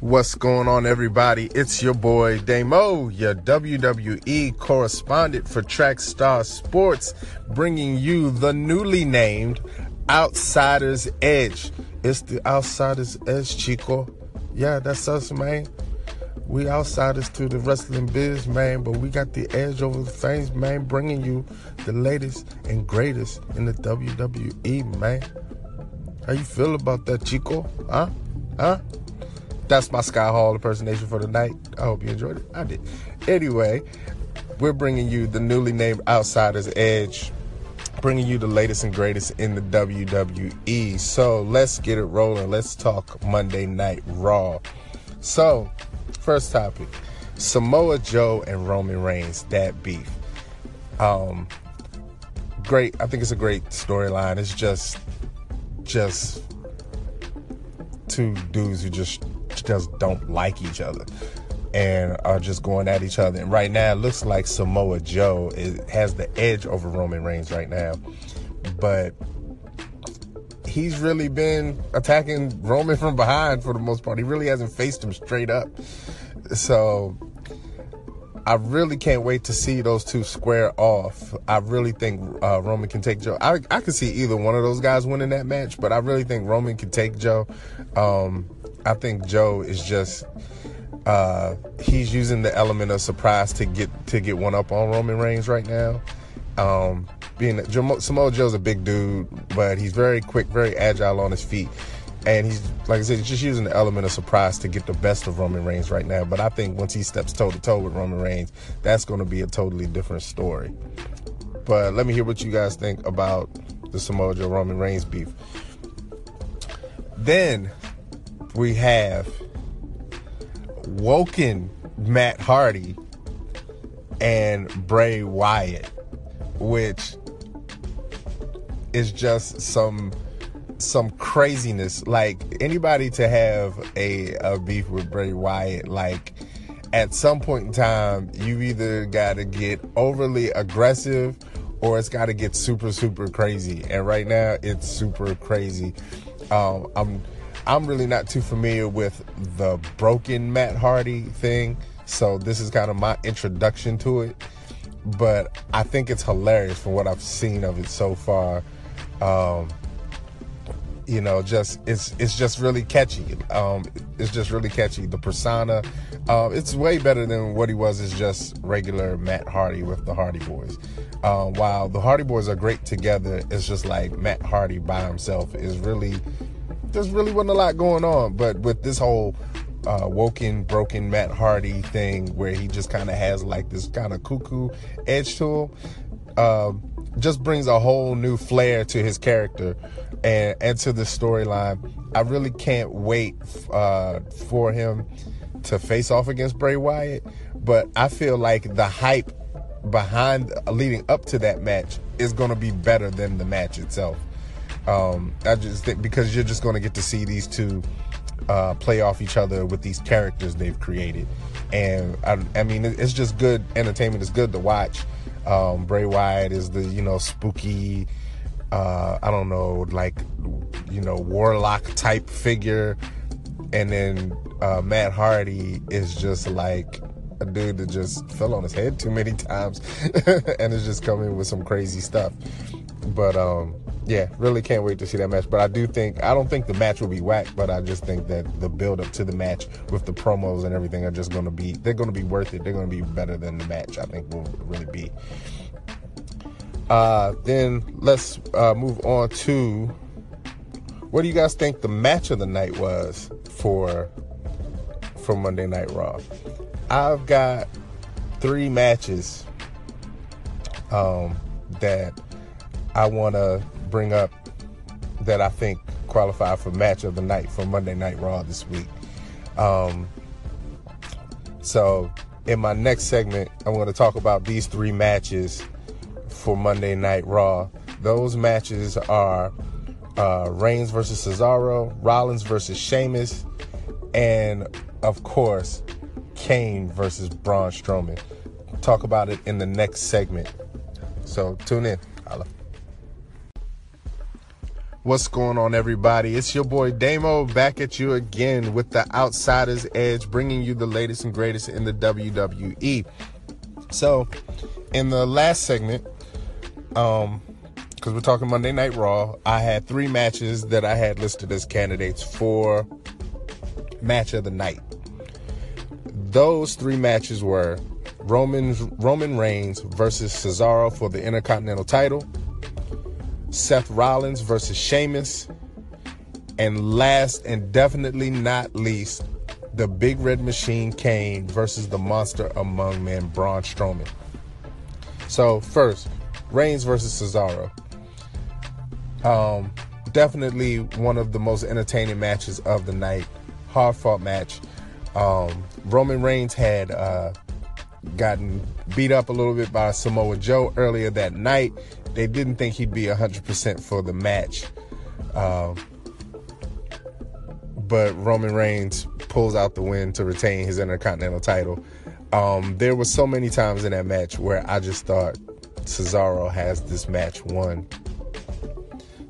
What's going on, everybody? It's your boy Damo, your WWE correspondent for Trackstar Sports, bringing you the newly named Outsiders Edge. It's the Outsiders Edge, Chico. Yeah, that's us, man. We outsiders to the wrestling biz, man, but we got the edge over the things, man, bringing you the latest and greatest in the WWE, man. How you feel about that, Chico? Huh? Huh? That's my Scott Hall impersonation for the night. I hope you enjoyed it. I did. Anyway, we're bringing you the newly named Outsiders Edge, bringing you the latest and greatest in the WWE. So let's get it rolling. Let's talk Monday Night Raw. So, first topic Samoa Joe and Roman Reigns, that beef. Um, great. I think it's a great storyline. It's just, just two dudes who just just don't like each other and are just going at each other. And right now, it looks like Samoa Joe is, has the edge over Roman Reigns right now, but he's really been attacking Roman from behind for the most part. He really hasn't faced him straight up. So I really can't wait to see those two square off. I really think uh, Roman can take Joe. I, I can see either one of those guys winning that match, but I really think Roman can take Joe. Um, I think Joe is just uh, he's using the element of surprise to get to get one up on Roman Reigns right now. Um, being Samoa Joe's a big dude, but he's very quick, very agile on his feet, and he's like I said, he's just using the element of surprise to get the best of Roman Reigns right now. But I think once he steps toe to toe with Roman Reigns, that's going to be a totally different story. But let me hear what you guys think about the Samoa Joe Roman Reigns beef. Then we have woken Matt Hardy and Bray Wyatt, which is just some some craziness. Like anybody to have a, a beef with Bray Wyatt, like at some point in time, you either got to get overly aggressive or it's got to get super super crazy. And right now, it's super crazy. Um, I'm I'm really not too familiar with the broken Matt Hardy thing, so this is kind of my introduction to it. But I think it's hilarious from what I've seen of it so far. Um, you know, just it's it's just really catchy. Um, it's just really catchy. The persona, uh, it's way better than what he was as just regular Matt Hardy with the Hardy Boys. Um, while the Hardy Boys are great together, it's just like Matt Hardy by himself is really there's really wasn't a lot going on. But with this whole uh, woken, broken Matt Hardy thing, where he just kind of has like this kind of cuckoo edge to him, uh, just brings a whole new flair to his character and, and to the storyline. I really can't wait uh, for him to face off against Bray Wyatt, but I feel like the hype behind leading up to that match is going to be better than the match itself. Um, I just think because you're just going to get to see these two uh, play off each other with these characters they've created, and I, I mean it's just good entertainment. It's good to watch. Um, Bray Wyatt is the you know spooky, uh, I don't know like you know warlock type figure, and then uh, Matt Hardy is just like a dude that just fell on his head too many times and is just coming with some crazy stuff. But um, yeah, really can't wait to see that match. But I do think I don't think the match will be whack, but I just think that the build up to the match with the promos and everything are just going to be they're going to be worth it. They're going to be better than the match. I think will really be. Uh, then let's uh, move on to what do you guys think the match of the night was for for Monday Night Raw? I've got three matches um, that I want to bring up that I think qualify for match of the night for Monday Night Raw this week. Um, so, in my next segment, I'm going to talk about these three matches for Monday Night Raw. Those matches are uh, Reigns versus Cesaro, Rollins versus Sheamus, and of course, Kane versus Braun Strowman. Talk about it in the next segment. So tune in. Holla. What's going on, everybody? It's your boy Damo back at you again with the Outsiders Edge, bringing you the latest and greatest in the WWE. So, in the last segment, um, because we're talking Monday Night Raw, I had three matches that I had listed as candidates for match of the night. Those three matches were Roman Roman Reigns versus Cesaro for the Intercontinental title Seth Rollins versus Sheamus, and last and definitely not least, the Big Red Machine Kane versus the Monster Among Men Braun Strowman. So first, Reigns versus Cesaro. Um, definitely one of the most entertaining matches of the night. Hard fought match. Um, Roman Reigns had uh, gotten beat up a little bit by Samoa Joe earlier that night they didn't think he'd be 100% for the match. Um, but Roman Reigns pulls out the win to retain his Intercontinental title. Um, there were so many times in that match where I just thought Cesaro has this match won.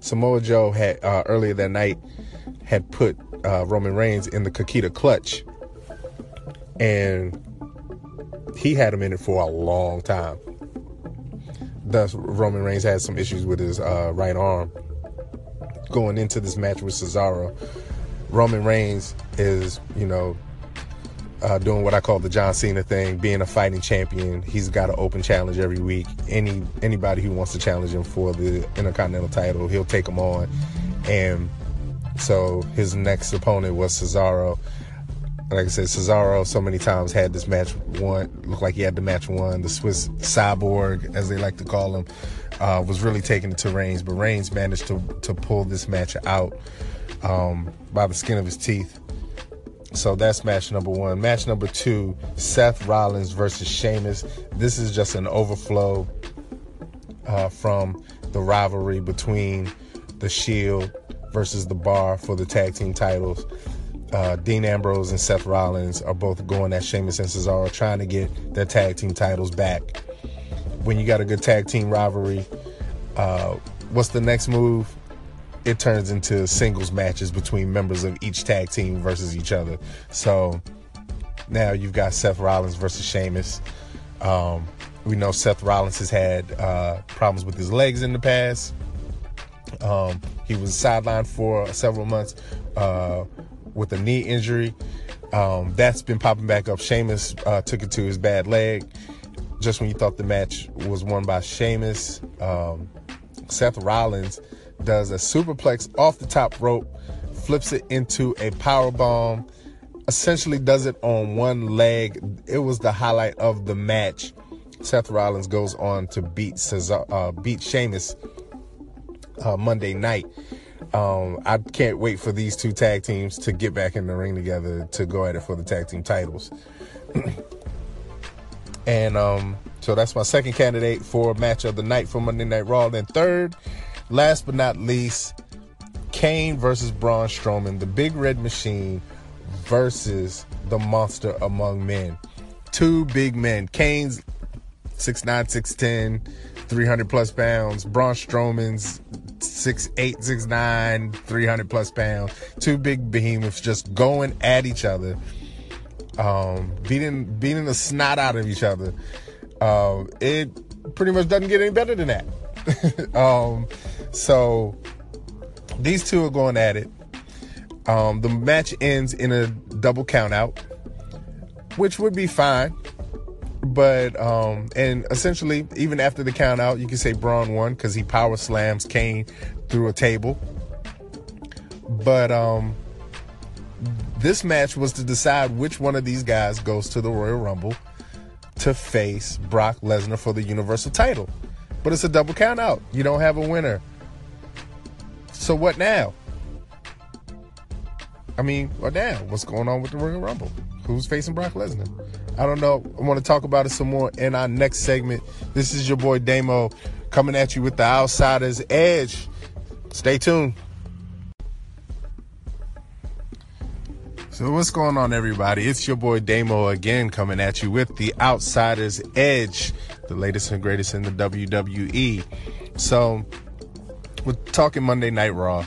Samoa Joe had uh, earlier that night had put uh, Roman Reigns in the Coquina clutch, and he had him in it for a long time thus Roman Reigns had some issues with his uh, right arm going into this match with Cesaro. Roman Reigns is, you know, uh, doing what I call the John Cena thing, being a fighting champion. He's got an open challenge every week. Any anybody who wants to challenge him for the Intercontinental title, he'll take them on. And so his next opponent was Cesaro like I said, Cesaro so many times had this match won. Looked like he had the match won. The Swiss cyborg, as they like to call him, uh, was really taking it to Reigns, but Reigns managed to to pull this match out um, by the skin of his teeth. So that's match number one. Match number two: Seth Rollins versus Sheamus. This is just an overflow uh, from the rivalry between the Shield versus the Bar for the tag team titles uh, Dean Ambrose and Seth Rollins are both going at Sheamus and Cesaro, trying to get their tag team titles back. When you got a good tag team rivalry, uh, what's the next move? It turns into singles matches between members of each tag team versus each other. So now you've got Seth Rollins versus Sheamus. Um, we know Seth Rollins has had uh, problems with his legs in the past. Um, he was sidelined for several months uh, with a knee injury. Um, that's been popping back up. Sheamus uh, took it to his bad leg just when you thought the match was won by Sheamus. Um, Seth Rollins does a superplex off the top rope, flips it into a power bomb, essentially does it on one leg. It was the highlight of the match. Seth Rollins goes on to beat Cesar, uh, beat Sheamus uh, Monday night. Um, I can't wait for these two tag teams to get back in the ring together to go at it for the tag team titles. and um, so that's my second candidate for match of the night for Monday Night Raw. Then third, last but not least, Kane versus Braun Strowman, the Big Red Machine versus the Monster Among Men. Two big men. Kane's 6'9", 6'10", 300 plus pounds. Braun Strowman's six eight, six nine, 300 plus pounds. Two big behemoths just going at each other, um, beating beating the snot out of each other. Uh, it pretty much doesn't get any better than that. um, so these two are going at it. Um, the match ends in a double countout, which would be fine. But um, and essentially, even after the count out, you can say Braun won because he power slams Kane through a table. But um, this match was to decide which one of these guys goes to the Royal Rumble to face Brock Lesnar for the Universal title. But it's a double count out. You don't have a winner. So what now? I mean, what now? What's going on with the Royal Rumble? Who's facing Brock Lesnar? I don't know. I want to talk about it some more in our next segment. This is your boy Damo coming at you with the Outsiders Edge. Stay tuned. So what's going on, everybody? It's your boy Damo again, coming at you with the Outsiders Edge, the latest and greatest in the WWE. So we're talking Monday Night Raw.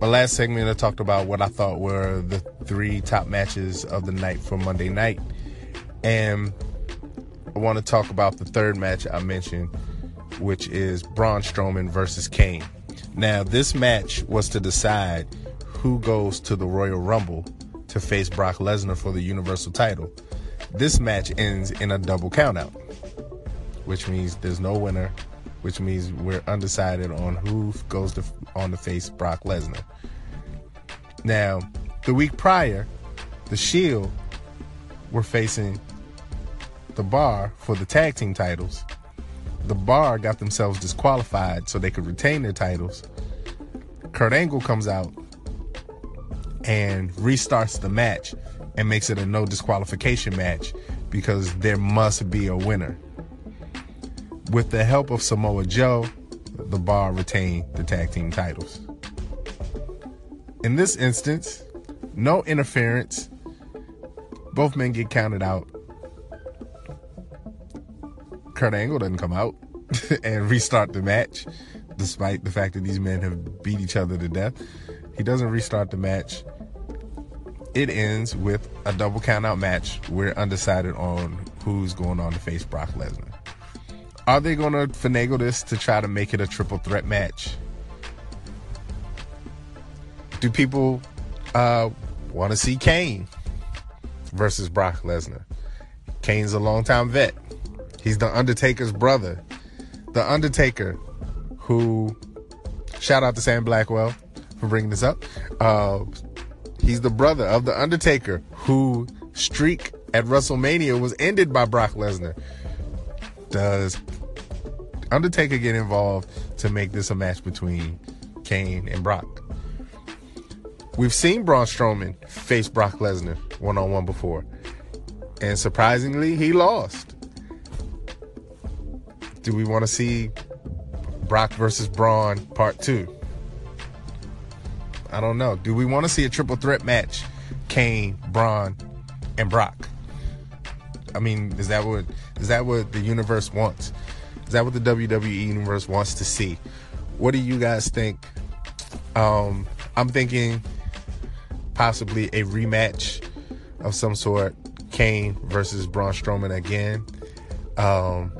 My last segment, I talked about what I thought were the three top matches of the night for Monday night. And I want to talk about the third match I mentioned, which is Braun Strowman versus Kane. Now, this match was to decide who goes to the Royal Rumble to face Brock Lesnar for the Universal title. This match ends in a double countout, which means there's no winner, which means we're undecided on who goes to, on to face Brock Lesnar. Now, the week prior, the Shield were facing the Bar for the tag team titles. The Bar got themselves disqualified so they could retain their titles. Kurt Angle comes out and restarts the match and makes it a no disqualification match because there must be a winner. With the help of Samoa Joe, the bar retained the tag team titles. In this instance, no interference. Both men get counted out. Kurt Angle doesn't come out and restart the match, despite the fact that these men have beat each other to death. He doesn't restart the match. It ends with a double countout match. We're undecided on who's going on to face Brock Lesnar. Are they going to finagle this to try to make it a triple threat match? Do people uh, want to see Kane versus Brock Lesnar? Kane's a longtime vet. He's the Undertaker's brother. The Undertaker, who, shout out to Sam Blackwell for bringing this up. Uh, he's the brother of the Undertaker, who streak at WrestleMania was ended by Brock Lesnar. Does Undertaker get involved to make this a match between Kane and Brock? We've seen Braun Strowman face Brock Lesnar one on one before, and surprisingly, he lost. Do we want to see Brock versus Braun part two? I don't know. Do we want to see a triple threat match? Kane, Braun, and Brock. I mean, is that what is that what the universe wants? Is that what the WWE universe wants to see? What do you guys think? Um, I'm thinking possibly a rematch of some sort, Kane versus Braun Strowman again. Um,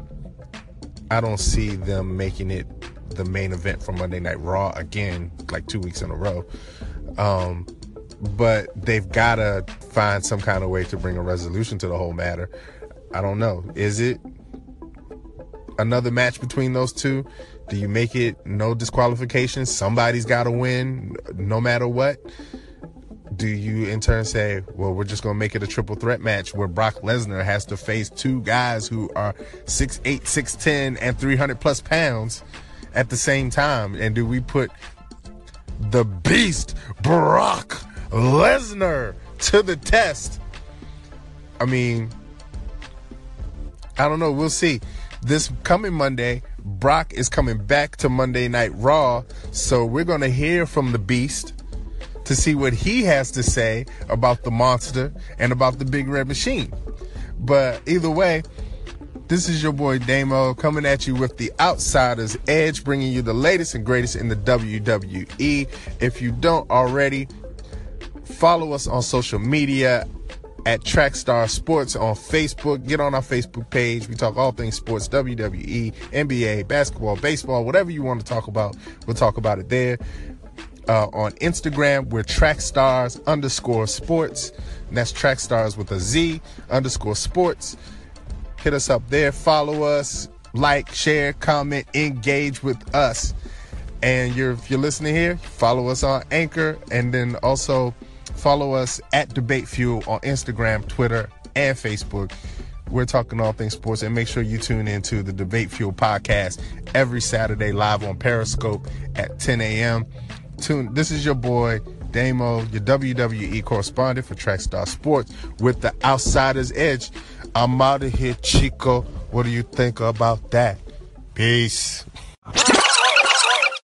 I don't see them making it the main event for Monday Night Raw again, like two weeks in a row. Um, but they've got to find some kind of way to bring a resolution to the whole matter. I don't know. Is it another match between those two? Do you make it no disqualification? Somebody's got to win no matter what do you in turn say, well, we're just going to make it a triple threat match where Brock Lesnar has to face two guys who are 6'8, 6'10, and 300 plus pounds at the same time? And do we put the beast, Brock Lesnar, to the test? I mean, I don't know. We'll see. This coming Monday, Brock is coming back to Monday Night Raw. So we're going to hear from the beast to see what he has to say about the monster and about the big red machine. But either way, this is your boy Damo coming at you with the Outsiders Edge, bringing you the latest and greatest in the WWE. If you don't already, follow us on social media at Trackstar Sports on Facebook. Get on our Facebook page. We talk all things sports, WWE, NBA, basketball, baseball, whatever you want to talk about. We'll talk about it there. Uh, on Instagram, we're Trackstars underscore sports. And that's Trackstars with a Z underscore sports. Hit us up there. Follow us. Like, share, comment, engage with us. And you're, if you're listening here, follow us on Anchor. And then also follow us at Debate Fuel on Instagram, Twitter, and Facebook. We're talking all things sports. And make sure you tune into the Debate Fuel podcast every Saturday live on Periscope at 10 a.m tune. This is your boy Damo, your WWE correspondent for Trackstar Sports with the Outsiders Edge. I'm out of here, Chico. What do you think about that? Peace.